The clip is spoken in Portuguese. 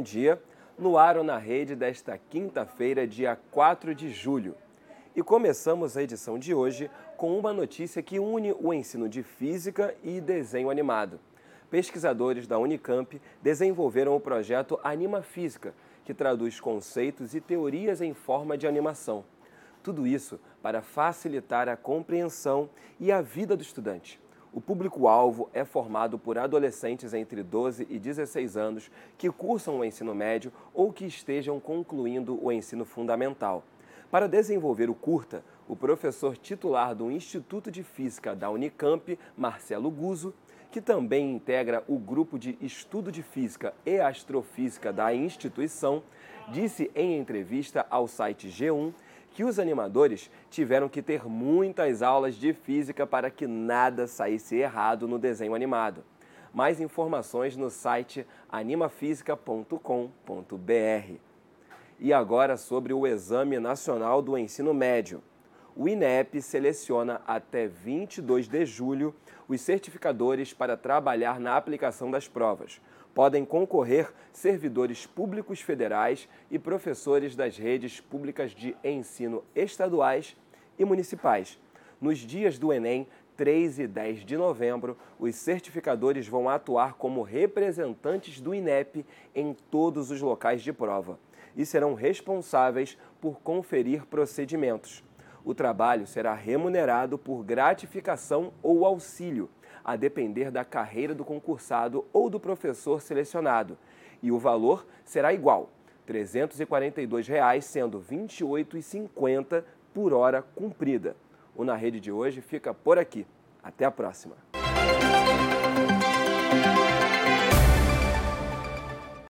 dia, no ar ou na rede desta quinta-feira, dia 4 de julho. E começamos a edição de hoje com uma notícia que une o ensino de física e desenho animado. Pesquisadores da Unicamp desenvolveram o projeto Anima Física, que traduz conceitos e teorias em forma de animação. Tudo isso para facilitar a compreensão e a vida do estudante. O público-alvo é formado por adolescentes entre 12 e 16 anos que cursam o ensino médio ou que estejam concluindo o ensino fundamental. Para desenvolver o curta, o professor titular do Instituto de Física da Unicamp, Marcelo Guzzo, que também integra o grupo de estudo de física e astrofísica da instituição, disse em entrevista ao site G1 que os animadores tiveram que ter muitas aulas de física para que nada saísse errado no desenho animado. Mais informações no site animafísica.com.br. E agora sobre o Exame Nacional do Ensino Médio. O INEP seleciona até 22 de julho os certificadores para trabalhar na aplicação das provas podem concorrer servidores públicos federais e professores das redes públicas de ensino estaduais e municipais. Nos dias do Enem, 3 e 10 de novembro, os certificadores vão atuar como representantes do INEP em todos os locais de prova e serão responsáveis por conferir procedimentos. O trabalho será remunerado por gratificação ou auxílio a depender da carreira do concursado ou do professor selecionado, e o valor será igual, 342 reais, sendo R$ 28,50 por hora cumprida. O Na Rede de hoje fica por aqui. Até a próxima.